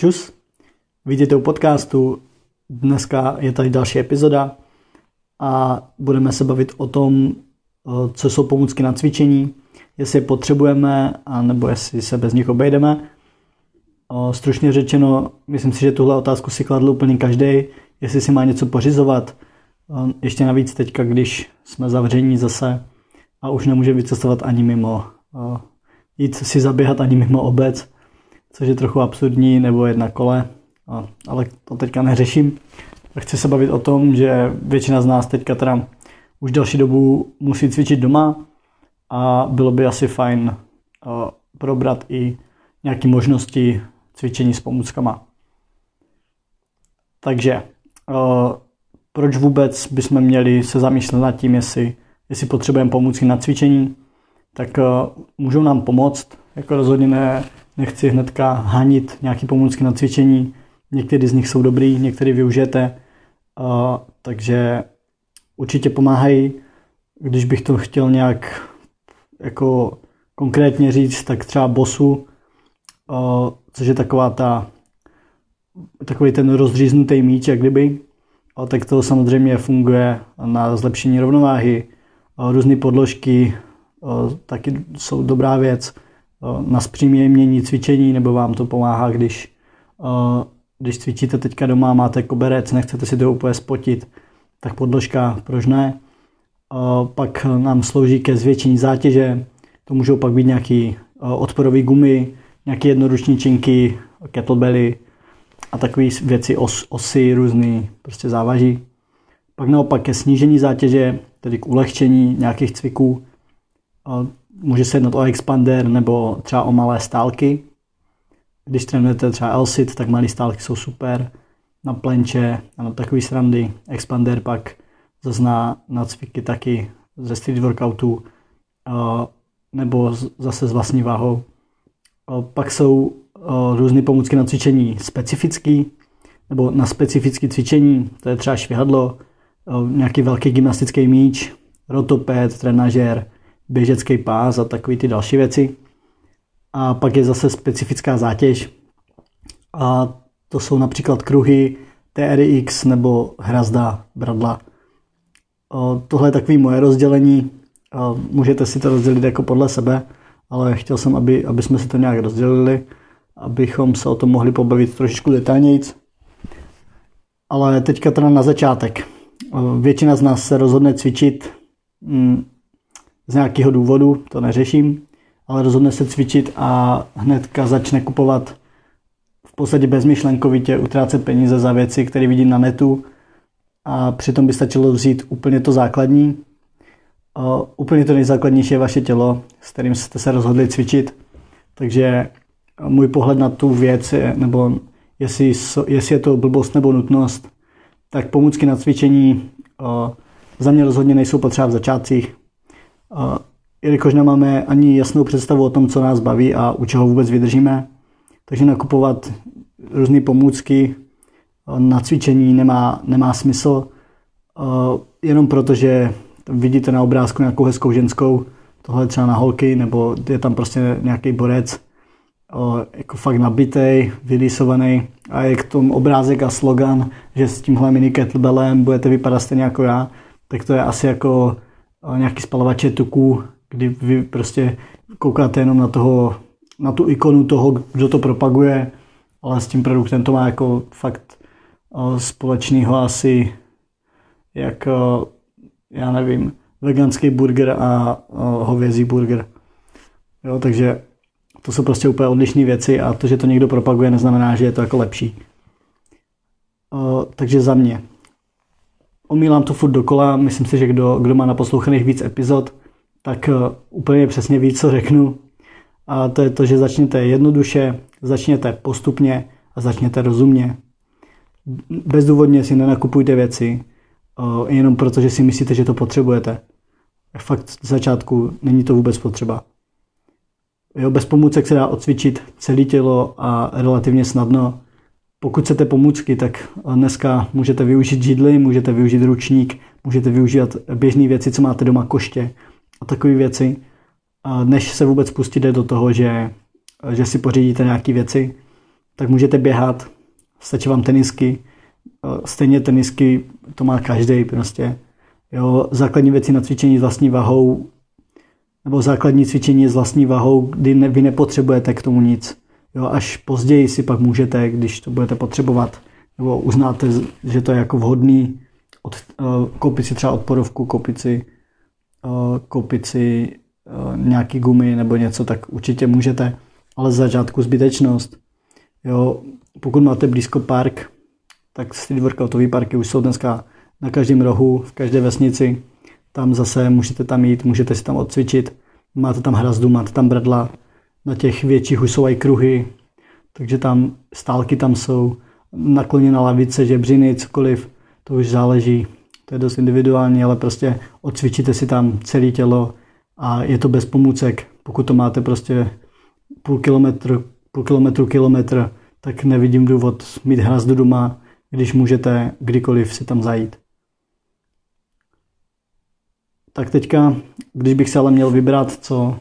Čus, vidíte u podcastu, dneska je tady další epizoda a budeme se bavit o tom, co jsou pomůcky na cvičení, jestli je potřebujeme, nebo jestli se bez nich obejdeme. Stručně řečeno, myslím si, že tuhle otázku si kladl úplně každý, jestli si má něco pořizovat. Ještě navíc teďka, když jsme zavření zase a už nemůže vycestovat ani mimo, jít si zaběhat ani mimo obec, což je trochu absurdní, nebo jedna kole, ale to teďka neřeším. Chci se bavit o tom, že většina z nás teďka teda už další dobu musí cvičit doma a bylo by asi fajn probrat i nějaké možnosti cvičení s pomůckama. Takže proč vůbec bychom měli se zamýšlet nad tím, jestli, jestli potřebujeme pomůcky na cvičení, tak můžou nám pomoct. Jako rozhodně ne, nechci hnedka hanit nějaké pomůcky na cvičení. Některé z nich jsou dobrý, některé využijete, takže určitě pomáhají. Když bych to chtěl nějak jako konkrétně říct, tak třeba bosu, což je taková ta takový ten rozříznutý míč, jak kdyby, tak to samozřejmě funguje na zlepšení rovnováhy. Různé podložky taky jsou dobrá věc na zpříjemnění cvičení, nebo vám to pomáhá, když, když cvičíte teďka doma, máte koberec, nechcete si to úplně spotit, tak podložka, proč ne? Pak nám slouží ke zvětšení zátěže, to můžou pak být nějaký odporový gumy, nějaké jednoruční činky, kettlebelly a takové věci, os, osy, různý prostě závaží. Pak naopak ke snížení zátěže, tedy k ulehčení nějakých cviků, může se jednat o expander nebo třeba o malé stálky. Když trénujete třeba LSIT, tak malé stálky jsou super na plenče a na takový srandy. Expander pak zase na, cviky taky ze street workoutu nebo zase s vlastní váhou. Pak jsou různé pomůcky na cvičení specifický, nebo na specifické cvičení, to je třeba švihadlo, nějaký velký gymnastický míč, rotoped, trenažér, běžecký pás a takové ty další věci. A pak je zase specifická zátěž. A to jsou například kruhy TRX nebo hrazda, bradla. Tohle je takový moje rozdělení. Můžete si to rozdělit jako podle sebe, ale chtěl jsem, aby, aby jsme si to nějak rozdělili, abychom se o tom mohli pobavit trošičku detailněji. Ale teďka teda na začátek. Většina z nás se rozhodne cvičit mm, z nějakého důvodu, to neřeším, ale rozhodne se cvičit a hnedka začne kupovat v podstatě bezmyšlenkovitě utrácet peníze za věci, které vidím na netu a přitom by stačilo vzít úplně to základní. Uh, úplně to nejzákladnější je vaše tělo, s kterým jste se rozhodli cvičit. Takže můj pohled na tu věc, je, nebo jestli, jestli je to blbost nebo nutnost, tak pomůcky na cvičení uh, za mě rozhodně nejsou potřeba v začátcích. Uh, jelikož nemáme ani jasnou představu o tom, co nás baví a u čeho vůbec vydržíme, takže nakupovat různé pomůcky na cvičení nemá, nemá smysl, jenom proto, že vidíte na obrázku nějakou hezkou ženskou, tohle třeba na holky, nebo je tam prostě nějaký borec, jako fakt nabitej, vylísovaný a je k tomu obrázek a slogan, že s tímhle mini kettlebellem budete vypadat stejně jako já, tak to je asi jako nějaký spalovače tuků, kdy vy prostě koukáte jenom na toho, na tu ikonu toho, kdo to propaguje, ale s tím produktem to má jako fakt společného asi jak, já nevím, veganský burger a hovězí burger. Jo, takže to jsou prostě úplně odlišné věci a to, že to někdo propaguje, neznamená, že je to jako lepší. Takže za mě. Omílám to furt dokola, myslím si, že kdo, kdo má naposlouchaných víc epizod, tak úplně přesně ví, co řeknu. A to je to, že začněte jednoduše, začněte postupně a začněte rozumně bezdůvodně si nenakupujte věci, jenom proto, že si myslíte, že to potřebujete. Fakt z začátku není to vůbec potřeba. Jo, bez pomůcek se dá odcvičit celé tělo a relativně snadno. Pokud chcete pomůcky, tak dneska můžete využít židly, můžete využít ručník, můžete využívat běžné věci, co máte doma, koště a takové věci, než se vůbec pustíte do toho, že, že si pořídíte nějaké věci, tak můžete běhat, stačí vám tenisky, stejně tenisky to má každý prostě. Jo, základní věci na cvičení s vlastní vahou, nebo základní cvičení s vlastní vahou, kdy ne, vy nepotřebujete k tomu nic. Jo, až později si pak můžete, když to budete potřebovat, nebo uznáte, že to je jako vhodný, od, uh, koupit si třeba odporovku, koupit si, uh, koupit si uh, nějaký gumy nebo něco, tak určitě můžete, ale z začátku zbytečnost. Jo, pokud máte blízko park, tak street workoutové parky už jsou dneska na každém rohu, v každé vesnici. Tam zase můžete tam jít, můžete si tam odcvičit. Máte tam hrazdu, máte tam bradla. Na těch větších už jsou i kruhy, takže tam stálky tam jsou. Nakloněná lavice, žebřiny, cokoliv, to už záleží. To je dost individuální, ale prostě odcvičíte si tam celé tělo a je to bez pomůcek. Pokud to máte prostě půl kilometru, půl kilometru, kilometr, tak nevidím důvod mít hrazdu doma, když můžete kdykoliv si tam zajít. Tak teďka, když bych se ale měl vybrat, co,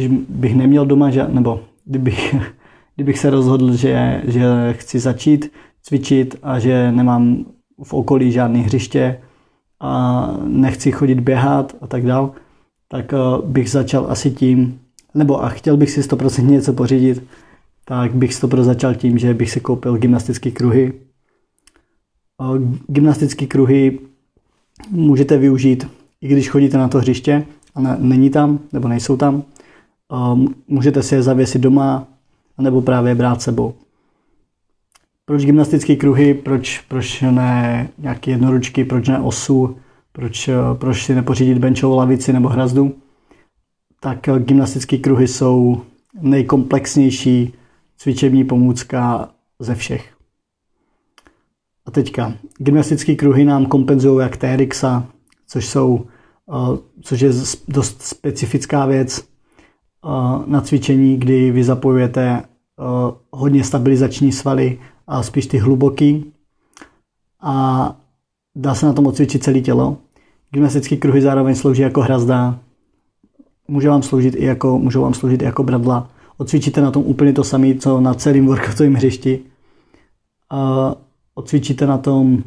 když bych neměl doma, nebo kdybych, kdybych se rozhodl, že, že chci začít cvičit a že nemám v okolí žádné hřiště a nechci chodit běhat a tak dál, tak bych začal asi tím, nebo a chtěl bych si 100% něco pořídit, tak bych to začal tím, že bych si koupil gymnastické kruhy. Gymnastické kruhy můžete využít, i když chodíte na to hřiště a ne, není tam, nebo nejsou tam. Můžete si je zavěsit doma, nebo právě brát sebou. Proč gymnastické kruhy, proč, proč ne nějaké jednoručky, proč ne osu, proč, proč si nepořídit benchovou lavici nebo hrazdu? Tak gymnastické kruhy jsou nejkomplexnější cvičební pomůcka ze všech. A teďka, gymnastické kruhy nám kompenzují jak TRXa, což, jsou, uh, což je dost specifická věc na cvičení, kdy vy zapojujete hodně stabilizační svaly a spíš ty hluboký. A dá se na tom odcvičit celé tělo. Gymnastické kruhy zároveň slouží jako hrazda, může vám sloužit i jako, můžou vám sloužit i jako bradla. Odcvičíte na tom úplně to samé, co na celém workoutovém hřišti. A odcvičíte na tom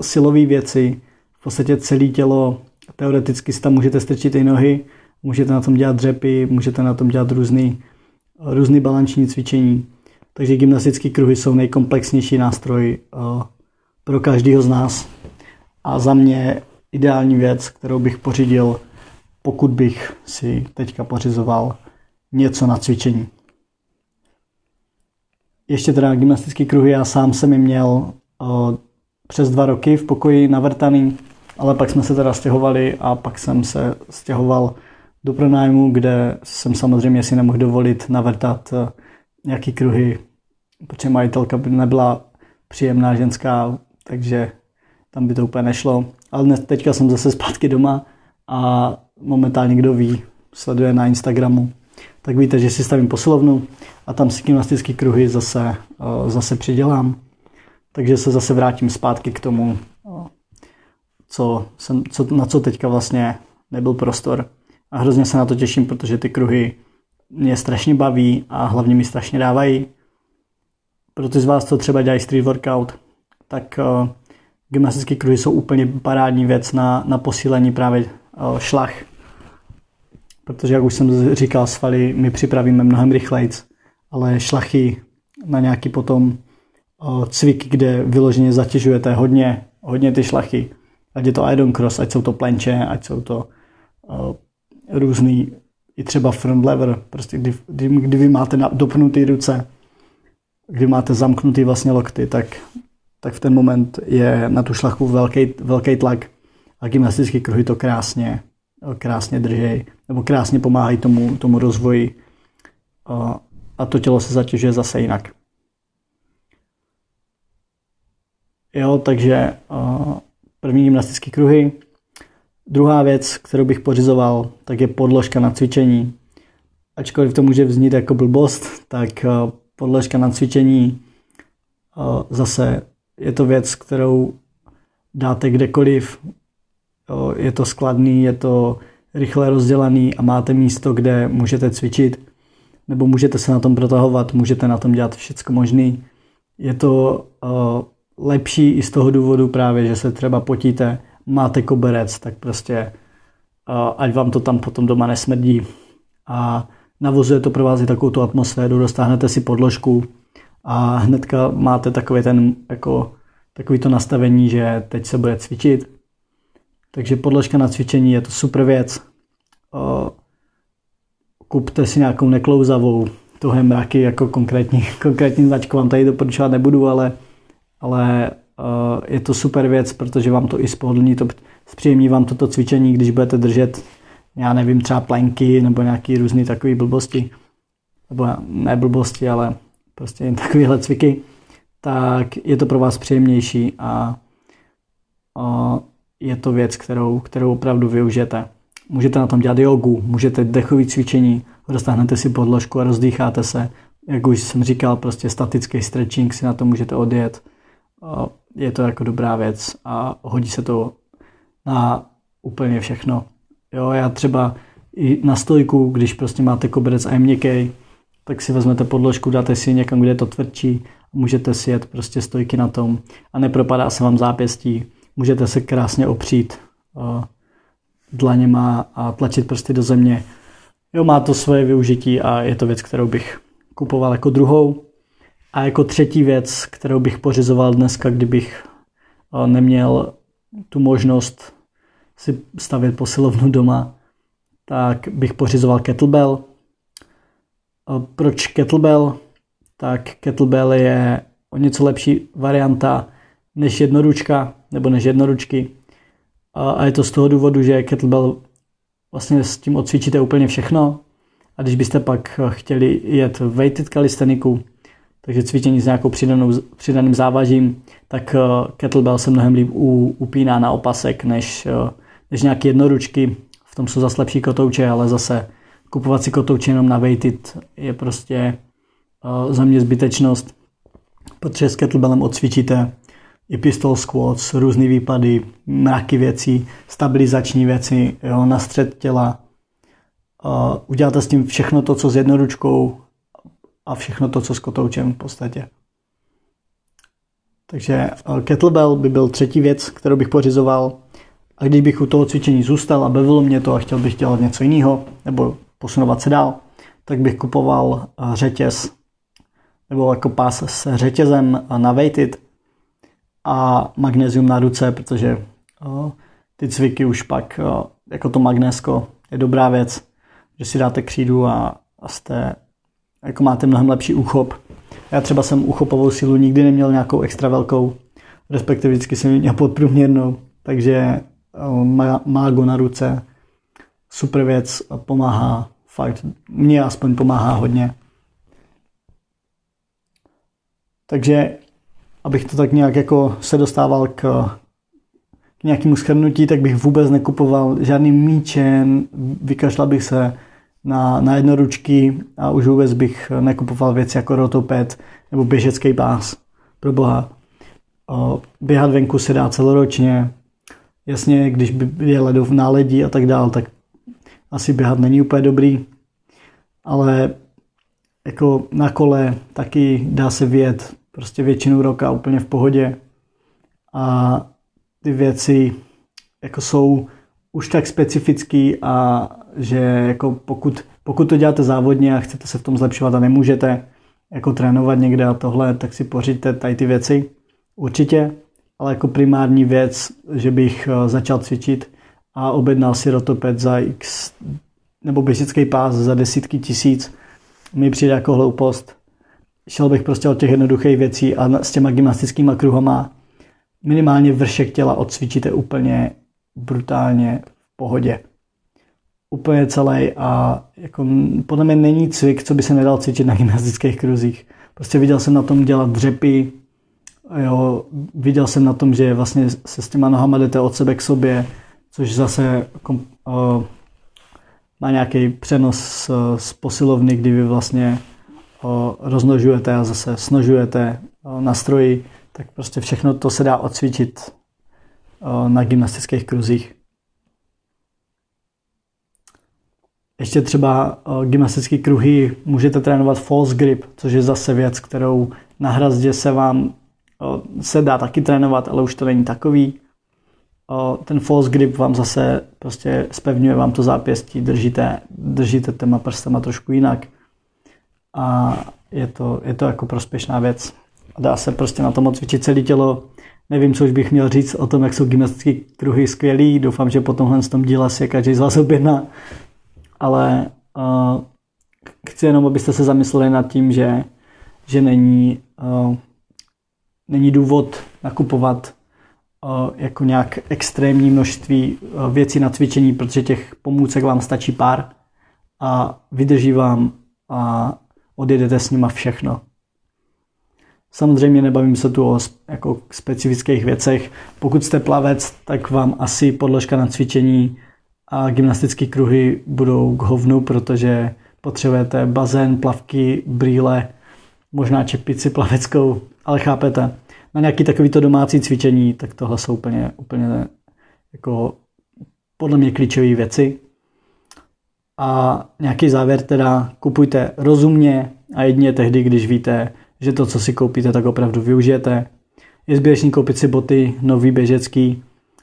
silové věci, v podstatě celé tělo, teoreticky si tam můžete strčit i nohy, můžete na tom dělat dřepy, můžete na tom dělat různý, různý balanční cvičení. Takže gymnastické kruhy jsou nejkomplexnější nástroj pro každého z nás. A za mě ideální věc, kterou bych pořídil, pokud bych si teďka pořizoval něco na cvičení. Ještě teda gymnastické kruhy, já sám jsem je měl o, přes dva roky v pokoji navrtaný, ale pak jsme se teda stěhovali a pak jsem se stěhoval do pronájmu, kde jsem samozřejmě si nemohl dovolit navrtat e, nějaký kruhy, protože majitelka by nebyla příjemná ženská, takže tam by to úplně nešlo. Ale dnes, teďka jsem zase zpátky doma a momentálně kdo ví, sleduje na Instagramu, tak víte, že si stavím posilovnu a tam si gymnastické kruhy zase, eh, zase přidělám. Takže se zase vrátím zpátky k tomu, eh, co jsem, co, na co teďka vlastně nebyl prostor. A hrozně se na to těším, protože ty kruhy mě strašně baví a hlavně mi strašně dávají. Pro ty z vás, co třeba dělají street workout, tak uh, gymnastické kruhy jsou úplně parádní věc na, na posílení právě uh, šlach protože jak už jsem říkal, svaly my připravíme mnohem rychleji, ale šlachy na nějaký potom cvik, kde vyloženě zatěžujete hodně, hodně ty šlachy, ať je to Iron Cross, ať jsou to plenče, ať jsou to uh, různý, i třeba front lever, prostě kdy, kdy, kdy vy máte dopnutý ruce, kdy máte zamknutý vlastně lokty, tak, tak v ten moment je na tu šlachu velký, velký tlak a gymnastické kruhy to krásně, krásně držej, nebo krásně pomáhají tomu, tomu rozvoji a, a to tělo se zatěžuje zase jinak. Jo, takže první gymnastické kruhy. Druhá věc, kterou bych pořizoval, tak je podložka na cvičení. Ačkoliv to může vznít jako blbost, tak podložka na cvičení zase je to věc, kterou dáte kdekoliv, je to skladný, je to rychle rozdělaný a máte místo, kde můžete cvičit. nebo můžete se na tom protahovat, můžete na tom dělat všechno možné. Je to lepší i z toho důvodu právě, že se třeba potíte, máte koberec, tak prostě ať vám to tam potom doma nesmrdí. A navozuje to pro vás i takovou tu atmosféru, dostáhnete si podložku a hnedka máte takový ten, jako, takový to nastavení, že teď se bude cvičit. Takže podložka na cvičení je to super věc. Kupte si nějakou neklouzavou, tohle mraky jako konkrétní, konkrétní značku vám tady doporučovat nebudu, ale, ale je to super věc, protože vám to i spohodlní, to zpříjemní vám toto cvičení, když budete držet, já nevím, třeba plenky nebo nějaký různý takový blbosti, nebo ne blbosti, ale prostě jen takovéhle cviky, tak je to pro vás příjemnější a, a je to věc, kterou, kterou opravdu využijete. Můžete na tom dělat jogu, můžete dechový cvičení, roztáhnete si podložku a rozdýcháte se. Jak už jsem říkal, prostě statický stretching si na to můžete odjet. Je to jako dobrá věc a hodí se to na úplně všechno. Jo, já třeba i na stojku, když prostě máte koberec a je měkký, tak si vezmete podložku, dáte si někam, kde je to tvrdší, můžete si jet prostě stojky na tom a nepropadá se vám zápěstí. Můžete se krásně opřít dlaněma a tlačit prsty do země. Jo, má to svoje využití a je to věc, kterou bych kupoval jako druhou. A jako třetí věc, kterou bych pořizoval dneska, kdybych eh, neměl tu možnost si stavět posilovnu doma, tak bych pořizoval kettlebell. Eh, proč kettlebell? Tak kettlebell je o něco lepší varianta než jednoručka, nebo než jednoručky. A je to z toho důvodu, že kettlebell vlastně s tím odcvičíte úplně všechno. A když byste pak chtěli jet weighted kalisteniku, takže cvičení s nějakou přidanou, přidaným závažím, tak eh, kettlebell se mnohem líp upíná na opasek než, eh, než nějaké jednoručky. V tom jsou zase lepší kotouče, ale zase kupovat si kotouče jenom na weighted je prostě eh, za mě zbytečnost, protože s kettlebellem odcvičíte i pistol squats, různé výpady, mraky věcí, stabilizační věci, jo, na střed těla. Uděláte s tím všechno to, co s jednoručkou a všechno to, co s kotoučem v podstatě. Takže uh, kettlebell by byl třetí věc, kterou bych pořizoval. A když bych u toho cvičení zůstal a bavilo mě to a chtěl bych dělat něco jiného, nebo posunovat se dál, tak bych kupoval uh, řetěz, nebo jako pás s řetězem na weighted, a magnézium na ruce, protože ty cviky už pak, jako to magnésko, je dobrá věc, že si dáte křídu a, a jste, jako máte mnohem lepší úchop. Já třeba jsem uchopovou sílu nikdy neměl nějakou extra velkou, respektive vždycky jsem měl podprůměrnou, takže má, mágo na ruce, super věc, pomáhá, fakt, mě aspoň pomáhá hodně. Takže abych to tak nějak jako se dostával k, k nějakému schrnutí, tak bych vůbec nekupoval žádný míče, vykašlal bych se na, na jednoručky a už vůbec bych nekupoval věci jako rotoped nebo běžecký pás. Pro boha. Běhat venku se dá celoročně. Jasně, když je ledov náledí a tak dál, tak asi běhat není úplně dobrý. Ale jako na kole taky dá se vět prostě většinu roka úplně v pohodě a ty věci jako jsou už tak specifický a že jako pokud, pokud to děláte závodně a chcete se v tom zlepšovat a nemůžete jako trénovat někde a tohle, tak si pořiďte tady ty věci. Určitě, ale jako primární věc, že bych eh, začal cvičit a objednal si rotoped za x nebo běžický pás za desítky tisíc, mi přijde jako hloupost šel bych prostě od těch jednoduchých věcí a s těma gymnastickými kruhama minimálně vršek těla odcvičíte úplně brutálně v pohodě. Úplně celý a jako podle mě není cvik, co by se nedal cvičit na gymnastických kruzích. Prostě viděl jsem na tom dělat dřepy, jo, viděl jsem na tom, že vlastně se s těma nohama jdete od sebe k sobě, což zase kom, o, má nějaký přenos z, z posilovny, kdy vy vlastně roznožujete a zase snožujete na stroji, tak prostě všechno to se dá odcvičit na gymnastických kruzích. ještě třeba gymnastické kruhy můžete trénovat false grip, což je zase věc, kterou na hrazdě se vám se dá taky trénovat, ale už to není takový. Ten false grip vám zase prostě spevňuje vám to zápěstí, držíte, držíte těma prstama trošku jinak. A je to, je to jako prospěšná věc. Dá se prostě na tom odcvičit celé tělo. Nevím, co už bych měl říct o tom, jak jsou gymnastické kruhy skvělý. Doufám, že po tomhle tom díle si každý z vás objedná. Ale uh, chci jenom, abyste se zamysleli nad tím, že, že není, uh, není důvod nakupovat uh, jako nějak extrémní množství uh, věcí na cvičení, protože těch pomůcek vám stačí pár a vydrží vám a odjedete s nima všechno. Samozřejmě nebavím se tu o jako specifických věcech. Pokud jste plavec, tak vám asi podložka na cvičení a gymnastické kruhy budou k hovnu, protože potřebujete bazén, plavky, brýle, možná čepici plaveckou, ale chápete, na nějaký takovýto domácí cvičení, tak tohle jsou úplně, úplně jako podle mě klíčové věci. A nějaký závěr teda kupujte rozumně a jedině tehdy, když víte, že to, co si koupíte, tak opravdu využijete. Je zběžný koupit si boty nový běžecký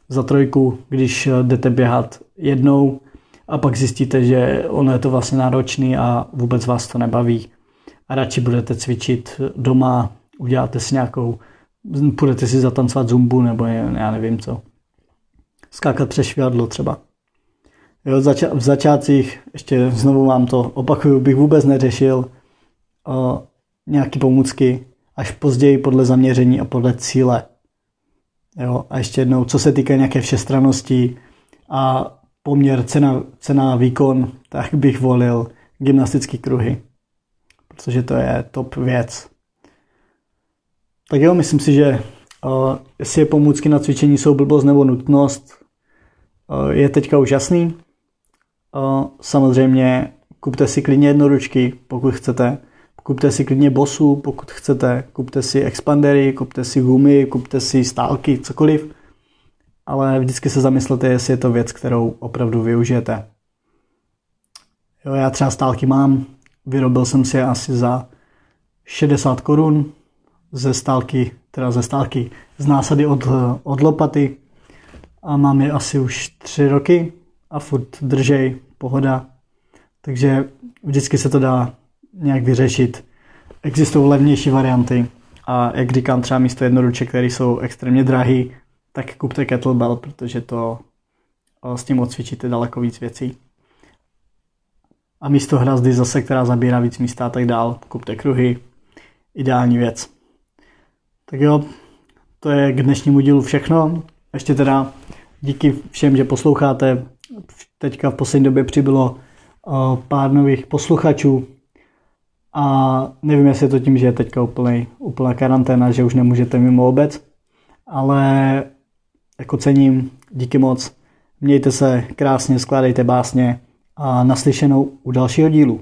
za trojku, když jdete běhat jednou a pak zjistíte, že ono je to vlastně náročný a vůbec vás to nebaví. A radši budete cvičit doma, uděláte si nějakou, půjdete si zatancovat zumbu nebo já nevím co. Skákat přes švihadlo třeba. Jo, v začátcích, ještě znovu vám to opakuju, bych vůbec neřešil o, nějaký pomůcky až později podle zaměření a podle cíle. Jo, a ještě jednou, co se týká nějaké všestranosti a poměr cena, cena výkon, tak bych volil gymnastické kruhy, protože to je top věc. Tak jo, myslím si, že uh, jestli je pomůcky na cvičení jsou blbost nebo nutnost, uh, je teďka už jasný. Uh, samozřejmě kupte si klidně jednoručky, pokud chcete. Kupte si klidně bosu, pokud chcete. Kupte si expandery, kupte si gumy, kupte si stálky, cokoliv. Ale vždycky se zamyslete, jestli je to věc, kterou opravdu využijete. Jo, já třeba stálky mám. Vyrobil jsem si je asi za 60 korun ze stálky, teda ze stálky z násady od, od lopaty a mám je asi už 3 roky a furt držej, pohoda. Takže vždycky se to dá nějak vyřešit. Existují levnější varianty a jak říkám třeba místo jednoruček, které jsou extrémně drahý, tak kupte kettlebell, protože to s tím odcvičíte daleko víc věcí. A místo hrazdy zase, která zabírá víc místa a tak dál, kupte kruhy. Ideální věc. Tak jo, to je k dnešnímu dílu všechno. Ještě teda díky všem, že posloucháte. Teďka v poslední době přibylo pár nových posluchačů, a nevím, jestli je to tím, že je teďka úplný, úplná karanténa, že už nemůžete mimo obec, ale jako cením, díky moc, mějte se krásně, skládejte básně a naslyšenou u dalšího dílu.